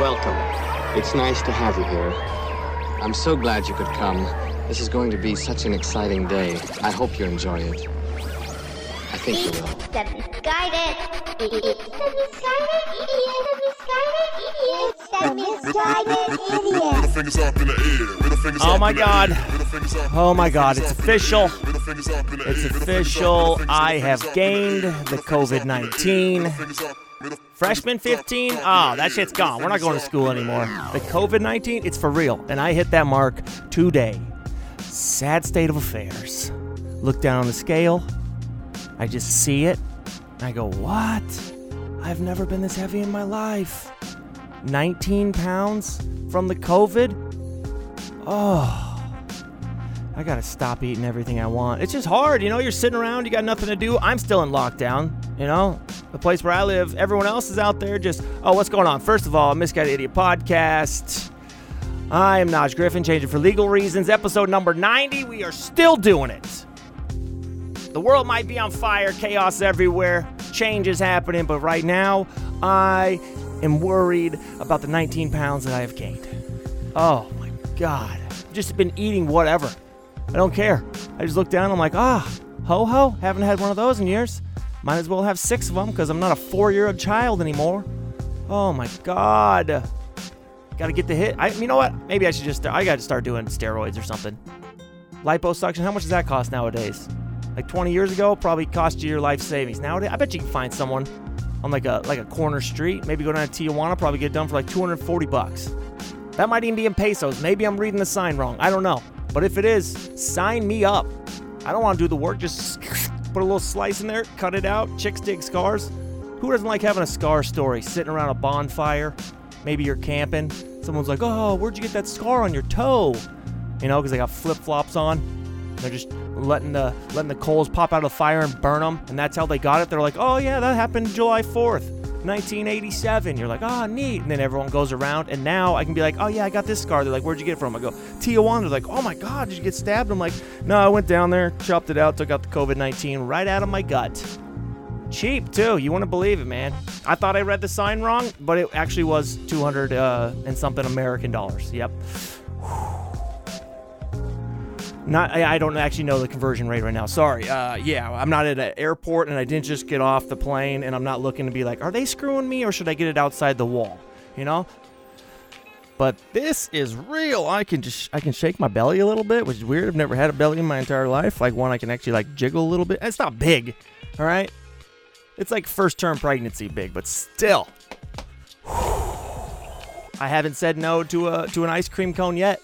Welcome. It's nice to have you here. I'm so glad you could come. This is going to be such an exciting day. I hope you enjoy it. I think you will. Oh my god. Oh my god, it's official. It's official. I have gained the COVID 19. Freshman 15? up Oh, that shit's gone. We're not going to school anymore. The COVID 19, it's for real. And I hit that mark today. Sad state of affairs. Look down on the scale. I just see it. And I go, what? I've never been this heavy in my life. 19 pounds from the COVID? Oh. I gotta stop eating everything I want. It's just hard, you know. You're sitting around, you got nothing to do. I'm still in lockdown, you know. The place where I live, everyone else is out there just, oh, what's going on? First of all, Misguided Idiot Podcast. I am Naj Griffin, changing for legal reasons. Episode number 90. We are still doing it. The world might be on fire, chaos everywhere, change is happening, but right now, I am worried about the 19 pounds that I have gained. Oh my God. Just been eating whatever. I don't care. I just look down, and I'm like, ah, ho ho, haven't had one of those in years. Might as well have six of them because I'm not a four year old child anymore. Oh my God. Gotta get the hit. I, you know what? Maybe I should just, I gotta start doing steroids or something. Liposuction, how much does that cost nowadays? Like 20 years ago, probably cost you your life savings. Nowadays, I bet you can find someone on like a like a corner street, maybe go down to Tijuana, probably get done for like 240 bucks. That might even be in pesos. Maybe I'm reading the sign wrong. I don't know. But if it is, sign me up. I don't want to do the work. Just put a little slice in there, cut it out. Chicks dig scars. Who doesn't like having a scar story? Sitting around a bonfire. Maybe you're camping. Someone's like, oh, where'd you get that scar on your toe? You know, because they got flip flops on. They're just letting the letting the coals pop out of the fire and burn them, and that's how they got it. They're like, oh yeah, that happened July 4th, 1987. You're like, oh neat, and then everyone goes around, and now I can be like, oh yeah, I got this scar. They're like, where'd you get it from? I go, Tijuana. They're like, oh my god, did you get stabbed? I'm like, no, I went down there, chopped it out, took out the COVID-19 right out of my gut. Cheap too. You wouldn't believe it, man. I thought I read the sign wrong, but it actually was 200 uh, and something American dollars. Yep. Not, I don't actually know the conversion rate right now. Sorry. Uh, yeah, I'm not at an airport and I didn't just get off the plane and I'm not looking to be like, are they screwing me or should I get it outside the wall? You know. But this is real. I can just I can shake my belly a little bit, which is weird. I've never had a belly in my entire life. Like one I can actually like jiggle a little bit. It's not big, all right. It's like first term pregnancy big, but still. I haven't said no to a to an ice cream cone yet.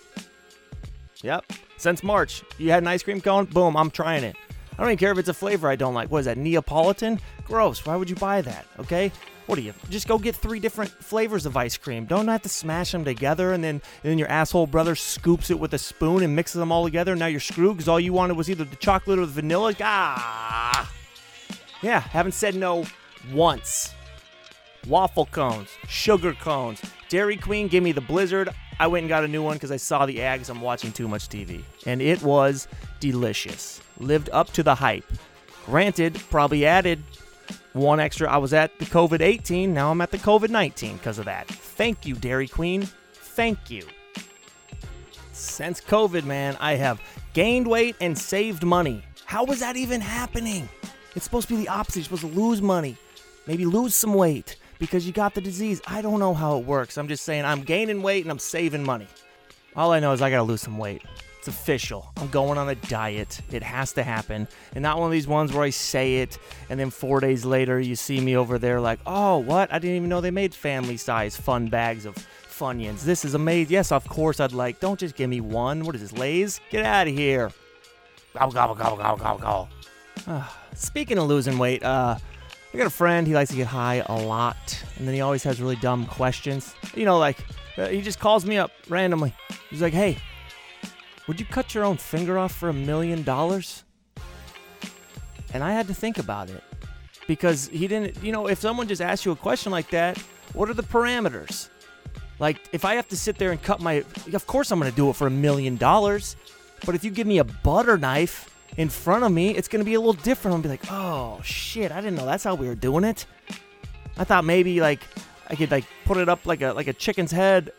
Yep. Since March, you had an ice cream cone. Boom, I'm trying it. I don't even care if it's a flavor I don't like. What is that, Neapolitan? Gross. Why would you buy that? Okay. What do you just go get three different flavors of ice cream? Don't have to smash them together and then and then your asshole brother scoops it with a spoon and mixes them all together. Now you're screwed because all you wanted was either the chocolate or the vanilla. Ah. Yeah, haven't said no once. Waffle cones, sugar cones, Dairy Queen, give me the Blizzard. I went and got a new one because I saw the ads. I'm watching too much TV. And it was delicious. Lived up to the hype. Granted, probably added one extra. I was at the COVID 18. Now I'm at the COVID 19 because of that. Thank you, Dairy Queen. Thank you. Since COVID, man, I have gained weight and saved money. How was that even happening? It's supposed to be the opposite. You're supposed to lose money, maybe lose some weight because you got the disease. I don't know how it works. I'm just saying I'm gaining weight and I'm saving money. All I know is I gotta lose some weight. It's official. I'm going on a diet. It has to happen. And not one of these ones where I say it and then four days later you see me over there like, oh, what? I didn't even know they made family size fun bags of Funyuns. This is amazing. Yes, of course I'd like. Don't just give me one. What is this, Lay's? Get out of here. Gobble, gobble, gobble, gobble, gobble, gobble. Ah, Speaking of losing weight, uh, I got a friend. He likes to get high a lot, and then he always has really dumb questions. You know, like uh, he just calls me up randomly. He's like, "Hey, would you cut your own finger off for a million dollars?" And I had to think about it because he didn't. You know, if someone just asks you a question like that, what are the parameters? Like, if I have to sit there and cut my, of course I'm going to do it for a million dollars. But if you give me a butter knife in front of me, it's going to be a little different. I'll be like, oh shit, I didn't know that's how we were doing it. I thought maybe like I could like put it up like a like a chicken's head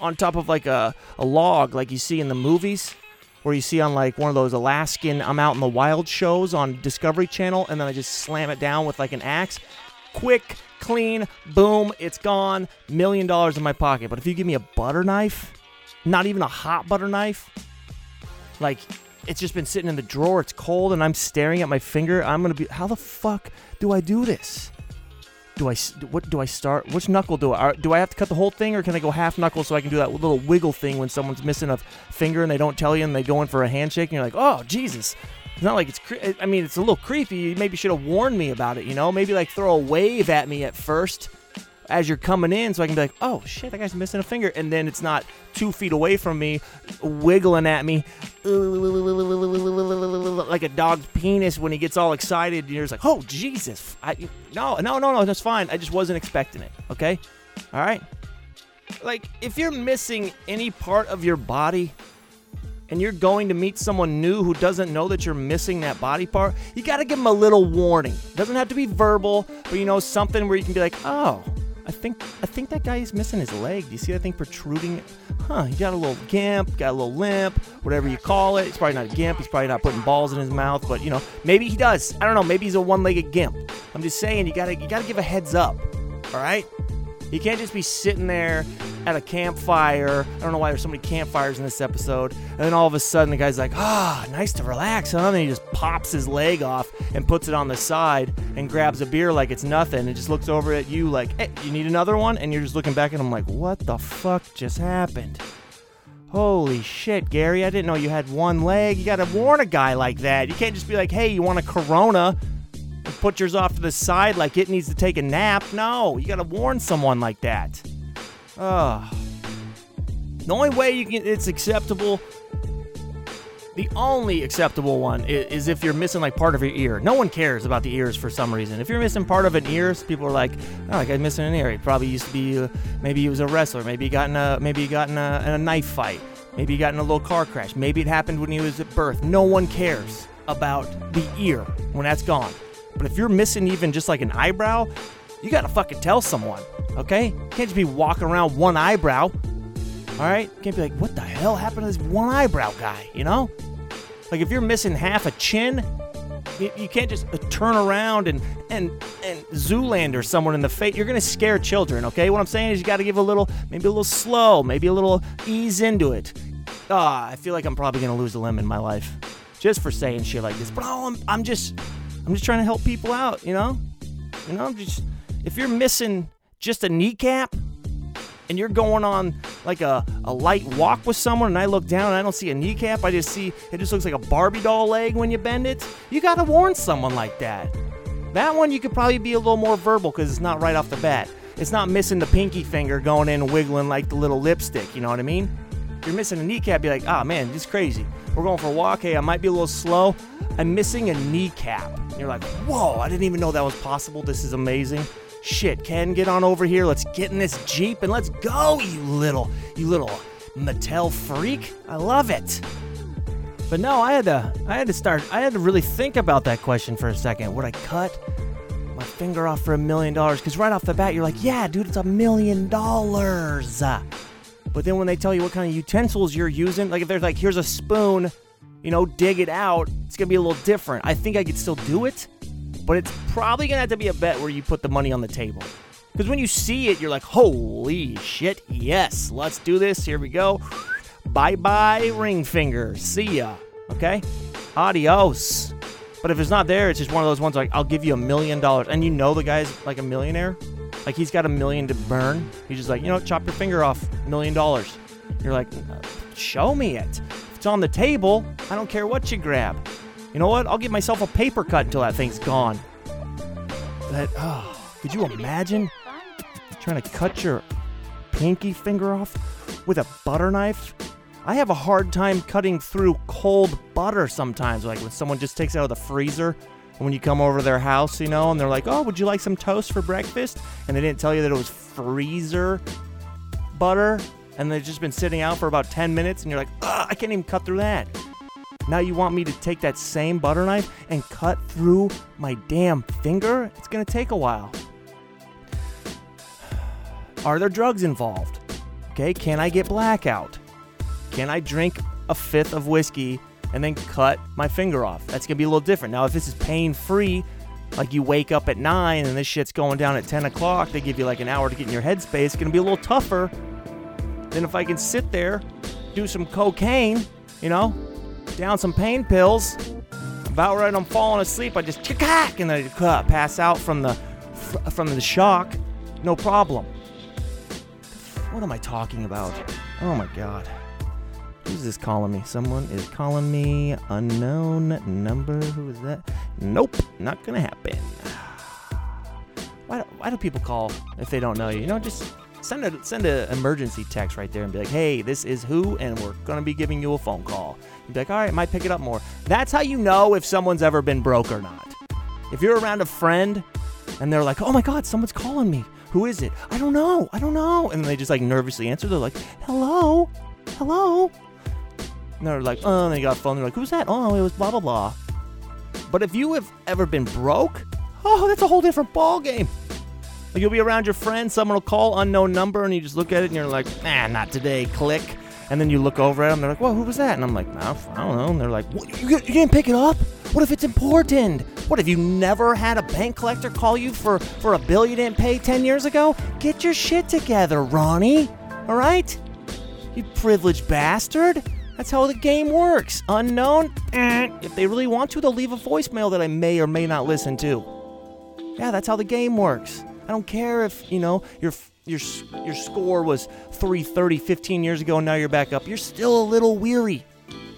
on top of like a, a log like you see in the movies where you see on like one of those Alaskan I'm out in the wild shows on Discovery Channel and then I just slam it down with like an axe. Quick, clean, boom, it's gone. Million dollars in my pocket. But if you give me a butter knife, not even a hot butter knife, like it's just been sitting in the drawer, it's cold and I'm staring at my finger, I'm to be how the fuck do I do this? do I what do I start? Which knuckle do I do I have to cut the whole thing, or can I go half knuckle so I can do that little wiggle thing when someone's missing a finger and they don't tell you and they go in for a handshake and you're like, oh Jesus. It's not like it's. Cre- I mean, it's a little creepy. You maybe should have warned me about it. You know, maybe like throw a wave at me at first as you're coming in, so I can be like, oh shit, that guy's missing a finger, and then it's not two feet away from me, wiggling at me like a dog's penis when he gets all excited. And you're just like, oh Jesus, I, no, no, no, no, that's fine. I just wasn't expecting it. Okay, all right. Like if you're missing any part of your body. And you're going to meet someone new who doesn't know that you're missing that body part, you got to give them a little warning. Doesn't have to be verbal, but you know something where you can be like, "Oh, I think I think that guy is missing his leg. Do you see that thing protruding? Huh? He got a little gimp, got a little limp, whatever you call it. He's probably not a gimp. He's probably not putting balls in his mouth, but you know, maybe he does. I don't know. Maybe he's a one-legged gimp. I'm just saying, you gotta you gotta give a heads up. All right? You can't just be sitting there at a campfire. I don't know why there's so many campfires in this episode. And then all of a sudden, the guy's like, ah, nice to relax, huh? And he just pops his leg off and puts it on the side and grabs a beer like it's nothing and just looks over at you like, hey, you need another one? And you're just looking back at him like, what the fuck just happened? Holy shit, Gary, I didn't know you had one leg. You gotta warn a guy like that. You can't just be like, hey, you want a Corona? Put yours off to the side like it needs to take a nap. No, you gotta warn someone like that. Ugh. The only way you can it's acceptable. The only acceptable one is, if you're missing like part of your ear. No one cares about the ears for some reason. If you're missing part of an ear, people are like, "Oh, that guy's missing an ear. He probably used to be, uh, maybe he was a wrestler. Maybe he got in a, maybe he got in a, in a knife fight. Maybe he got in a little car crash. Maybe it happened when he was at birth. No one cares about the ear when that's gone. But if you're missing even just like an eyebrow, you gotta fucking tell someone, okay? Can't just be walking around one eyebrow. All right? Can't be like, what the hell happened to this one eyebrow guy? You know? Like if you're missing half a chin, you, can't just uh, turn around and and and Zoolander someone in the face. You're gonna scare children, okay? What I'm saying is you got to give a little, maybe a little slow, maybe a little ease into it. Ah, I feel like I'm probably gonna lose a limb in my life just for saying shit like this. But oh, I'm, I'm just, I'm just trying to help people out, you know? You know, I'm just, if you're missing just a kneecap and you're going on like a, a light walk with someone and I look down and I don't see a kneecap, I just see, it just looks like a Barbie doll leg when you bend it, you gotta warn someone like that. That one you could probably be a little more verbal because it's not right off the bat. It's not missing the pinky finger going in and wiggling like the little lipstick, you know what I mean? If you're missing a kneecap, be like, ah man, this is crazy. We're going for a walk. Hey, I might be a little slow. I'm missing a kneecap. And you're like, whoa, I didn't even know that was possible. This is amazing. Shit, Ken, get on over here. Let's get in this Jeep and let's go, you little, you little Mattel freak. I love it. But no, I had to I had to start I had to really think about that question for a second. Would I cut my finger off for a million dollars? Because right off the bat, you're like, yeah, dude, it's a million dollars. But then when they tell you what kind of utensils you're using, like if there's like, here's a spoon, you know, dig it out, it's gonna be a little different. I think I could still do it, but it's probably gonna have to be a bet where you put the money on the table. Because when you see it, you're like, holy shit, yes, let's do this. Here we go. Bye bye, ring finger. See ya. Okay? Adios. But if it's not there, it's just one of those ones like, I'll give you a million dollars. And you know the guy's like a millionaire. Like he's got a million to burn. He's just like, you know, chop your finger off, million dollars. You're like, show me it. If it's on the table, I don't care what you grab. You know what? I'll give myself a paper cut until that thing's gone. That, oh, could you imagine trying to cut your pinky finger off with a butter knife? I have a hard time cutting through cold butter sometimes, like when someone just takes it out of the freezer. When you come over to their house, you know, and they're like, "Oh, would you like some toast for breakfast?" and they didn't tell you that it was freezer butter, and they've just been sitting out for about 10 minutes, and you're like, "I can't even cut through that." Now you want me to take that same butter knife and cut through my damn finger? It's gonna take a while. Are there drugs involved? Okay, can I get blackout? Can I drink a fifth of whiskey and then cut my finger off? That's gonna be a little different. Now, if this is pain free, like you wake up at nine and this shit's going down at 10 o'clock, they give you like an hour to get in your headspace, it's gonna be a little tougher than if I can sit there, do some cocaine, you know, down some pain pills. About right, I'm falling asleep. I just chick-hack and then I uh, pass out from the from the shock. No problem. What am I talking about? Oh my god. Who's this calling me? Someone is calling me. Unknown number. Who is that? Nope, not gonna happen. Why do, why do people call if they don't know you? You know, just send a send an emergency text right there and be like, "Hey, this is who, and we're gonna be giving you a phone call." You'd be like, "All right, might pick it up more." That's how you know if someone's ever been broke or not. If you're around a friend and they're like, "Oh my God, someone's calling me. Who is it? I don't know. I don't know." And they just like nervously answer. They're like, "Hello, hello." And they're like, "Oh," and they got phone. They're like, "Who's that?" "Oh, it was blah blah blah." But if you have ever been broke, oh, that's a whole different ball game. Like you'll be around your friends, someone will call unknown number, and you just look at it and you're like, ah, not today. Click. And then you look over at them. They're like, well, who was that? And I'm like, "Nah, I don't know. And they're like, you, you didn't pick it up? What if it's important? What if you never had a bank collector call you for for a bill you didn't pay ten years ago? Get your shit together, Ronnie. All right, you privileged bastard. That's how the game works. Unknown. eh. If they really want to, they'll leave a voicemail that I may or may not listen to. Yeah, that's how the game works. I don't care if, you know, your your your score was 330 15 years ago and now you're back up. You're still a little weary.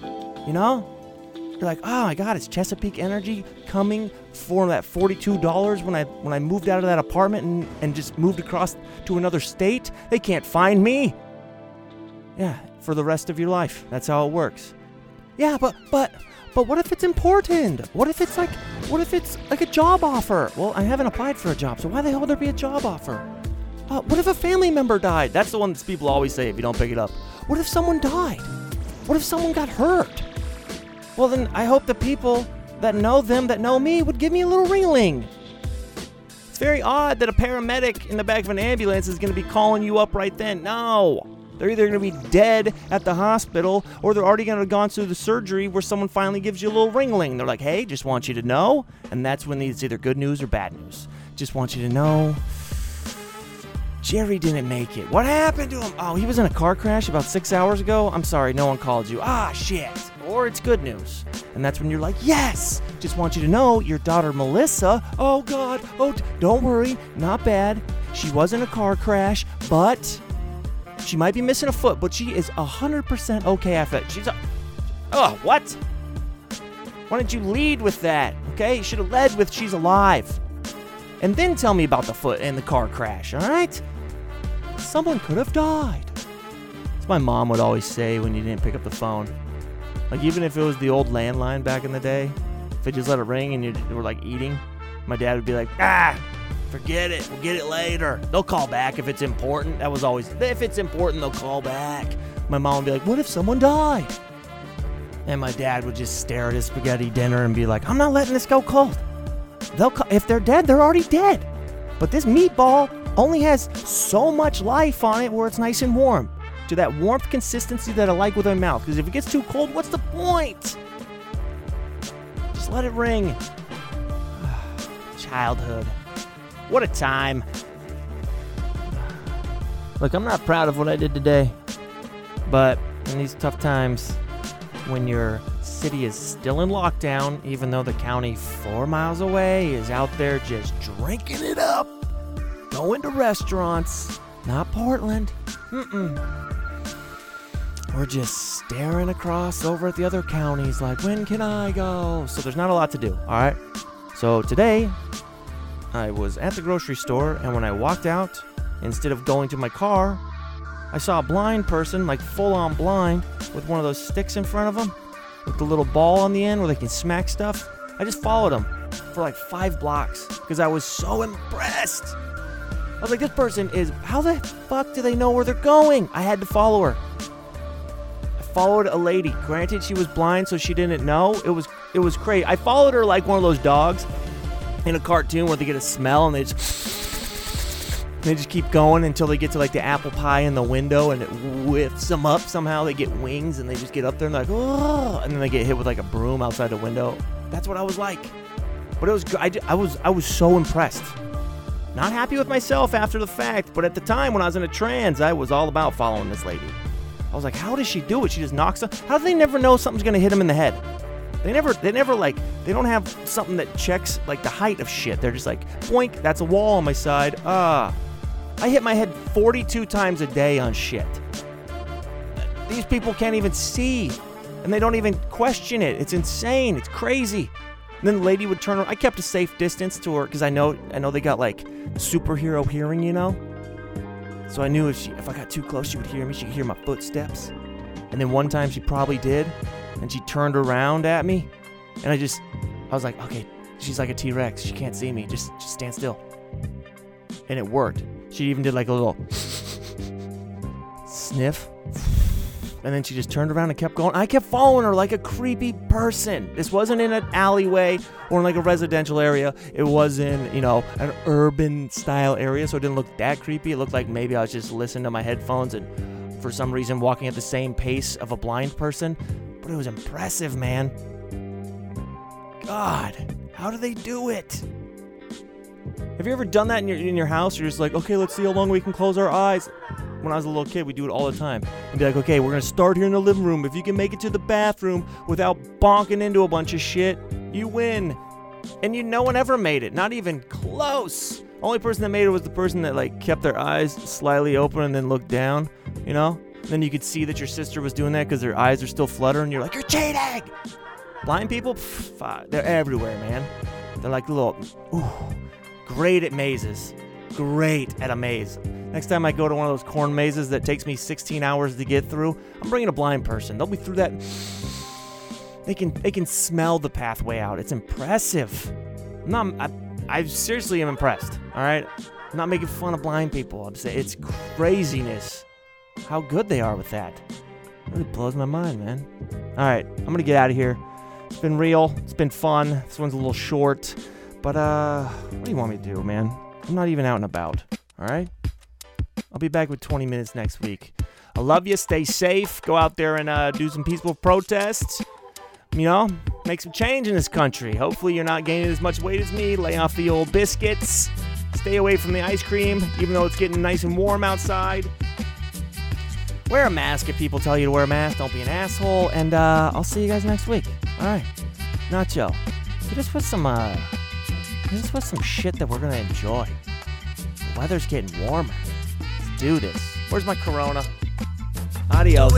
You know? You're like, "Oh my god, it's Chesapeake Energy coming for that $42 when I when I moved out of that apartment and, and just moved across to another state? They can't find me." Yeah, for the rest of your life. That's how it works. Yeah, but but but what if it's important? What if it's like what if it's like a job offer? Well, I haven't applied for a job, so why the hell would there be a job offer? Uh, what if a family member died? That's the one that people always say if you don't pick it up. What if someone died? What if someone got hurt? Well, then I hope the people that know them that know me would give me a little ringling. It's very odd that a paramedic in the back of an ambulance is going to be calling you up right then. No. They're either going to be dead at the hospital or they're already going to have gone through the surgery where someone finally gives you a little ringling. They're like, hey, just want you to know. And that's when it's either good news or bad news. Just want you to know. Jerry didn't make it. What happened to him? Oh, he was in a car crash about six hours ago. I'm sorry, no one called you. Ah, shit. Or it's good news. And that's when you're like, yes, just want you to know your daughter Melissa. Oh, God. Oh, don't worry. Not bad. She was in a car crash, but she might be missing a foot, but she is 100% okay after that. She's a. Oh, what? Why didn't you lead with that? Okay? You should have led with she's alive. And then tell me about the foot and the car crash, alright? Someone could have died. That's my mom would always say when you didn't pick up the phone. Like, even if it was the old landline back in the day, if it just let it ring and you were like eating, my dad would be like, ah, forget it. We'll get it later. They'll call back if it's important. That was always, if it's important, they'll call back. My mom would be like, what if someone died? And my dad would just stare at his spaghetti dinner and be like, I'm not letting this go cold. They'll co- if they're dead, they're already dead. But this meatball only has so much life on it where it's nice and warm. To that warmth consistency that I like with my mouth. Because if it gets too cold, what's the point? Just let it ring. Childhood. What a time. Look, I'm not proud of what I did today. But in these tough times, when your city is still in lockdown, even though the county four miles away is out there just drinking it up, going to restaurants, not Portland. Mm-mm. We're just staring across over at the other counties like, when can I go? So there's not a lot to do, all right? So today, I was at the grocery store, and when I walked out, instead of going to my car, I saw a blind person, like full on blind, with one of those sticks in front of them, with the little ball on the end where they can smack stuff. I just followed him for like five blocks because I was so impressed. I was like, this person is, how the fuck do they know where they're going? I had to follow her. I followed a lady. Granted, she was blind, so she didn't know. It was, it was crazy. I followed her like one of those dogs in a cartoon where they get a smell and they just they just keep going until they get to like the apple pie in the window and it whiffs them up somehow. They get wings and they just get up there and they're like, oh, and then they get hit with like a broom outside the window. That's what I was like. But it was. I, I was, I was so impressed. Not happy with myself after the fact, but at the time when I was in a trance, I was all about following this lady. I was like, how does she do it? She just knocks them. How do they never know something's gonna hit them in the head? They never, they never like, they don't have something that checks like the height of shit. They're just like, boink, that's a wall on my side. Ah, I hit my head 42 times a day on shit. These people can't even see, and they don't even question it. It's insane. It's crazy. And then the lady would turn around. I kept a safe distance to her because I know, I know they got like superhero hearing, you know. So I knew if she, if I got too close, she would hear me. She could hear my footsteps. And then one time she probably did, and she turned around at me, and I just, I was like, okay, she's like a T-Rex. She can't see me. Just, just stand still. And it worked. She even did like a little sniff. And then she just turned around and kept going. I kept following her like a creepy person. This wasn't in an alleyway or in like a residential area. It was in, you know, an urban style area, so it didn't look that creepy. It looked like maybe I was just listening to my headphones and for some reason walking at the same pace of a blind person. But it was impressive, man. God, how do they do it? Have you ever done that in your in your house? You're just like, okay, let's see how long we can close our eyes. When I was a little kid, we do it all the time. And be like, okay, we're gonna start here in the living room. If you can make it to the bathroom without bonking into a bunch of shit, you win. And you no one ever made it, not even close. Only person that made it was the person that like kept their eyes slightly open and then looked down, you know? And then you could see that your sister was doing that because their eyes are still fluttering. You're like, you're cheating! Blind people, pff, uh, they're everywhere, man. They're like little, ooh, great at mazes. Great at a maze. Next time I go to one of those corn mazes that takes me 16 hours to get through, I'm bringing a blind person. They'll be through that. They can they can smell the pathway out. It's impressive. I'm not, I, I seriously am impressed. All right, I'm not making fun of blind people. I'm saying it's craziness how good they are with that. It really blows my mind, man. All right, I'm gonna get out of here. It's been real. It's been fun. This one's a little short, but uh, what do you want me to do, man? I'm not even out and about. All right. I'll be back with 20 minutes next week. I love you. Stay safe. Go out there and uh, do some peaceful protests. You know, make some change in this country. Hopefully, you're not gaining as much weight as me. Lay off the old biscuits. Stay away from the ice cream, even though it's getting nice and warm outside. Wear a mask if people tell you to wear a mask. Don't be an asshole. And uh, I'll see you guys next week. All right. Nacho, hit us with some uh, hit us with some shit that we're gonna enjoy. The weather's getting warmer. Let's do this. Where's my Corona? Adios.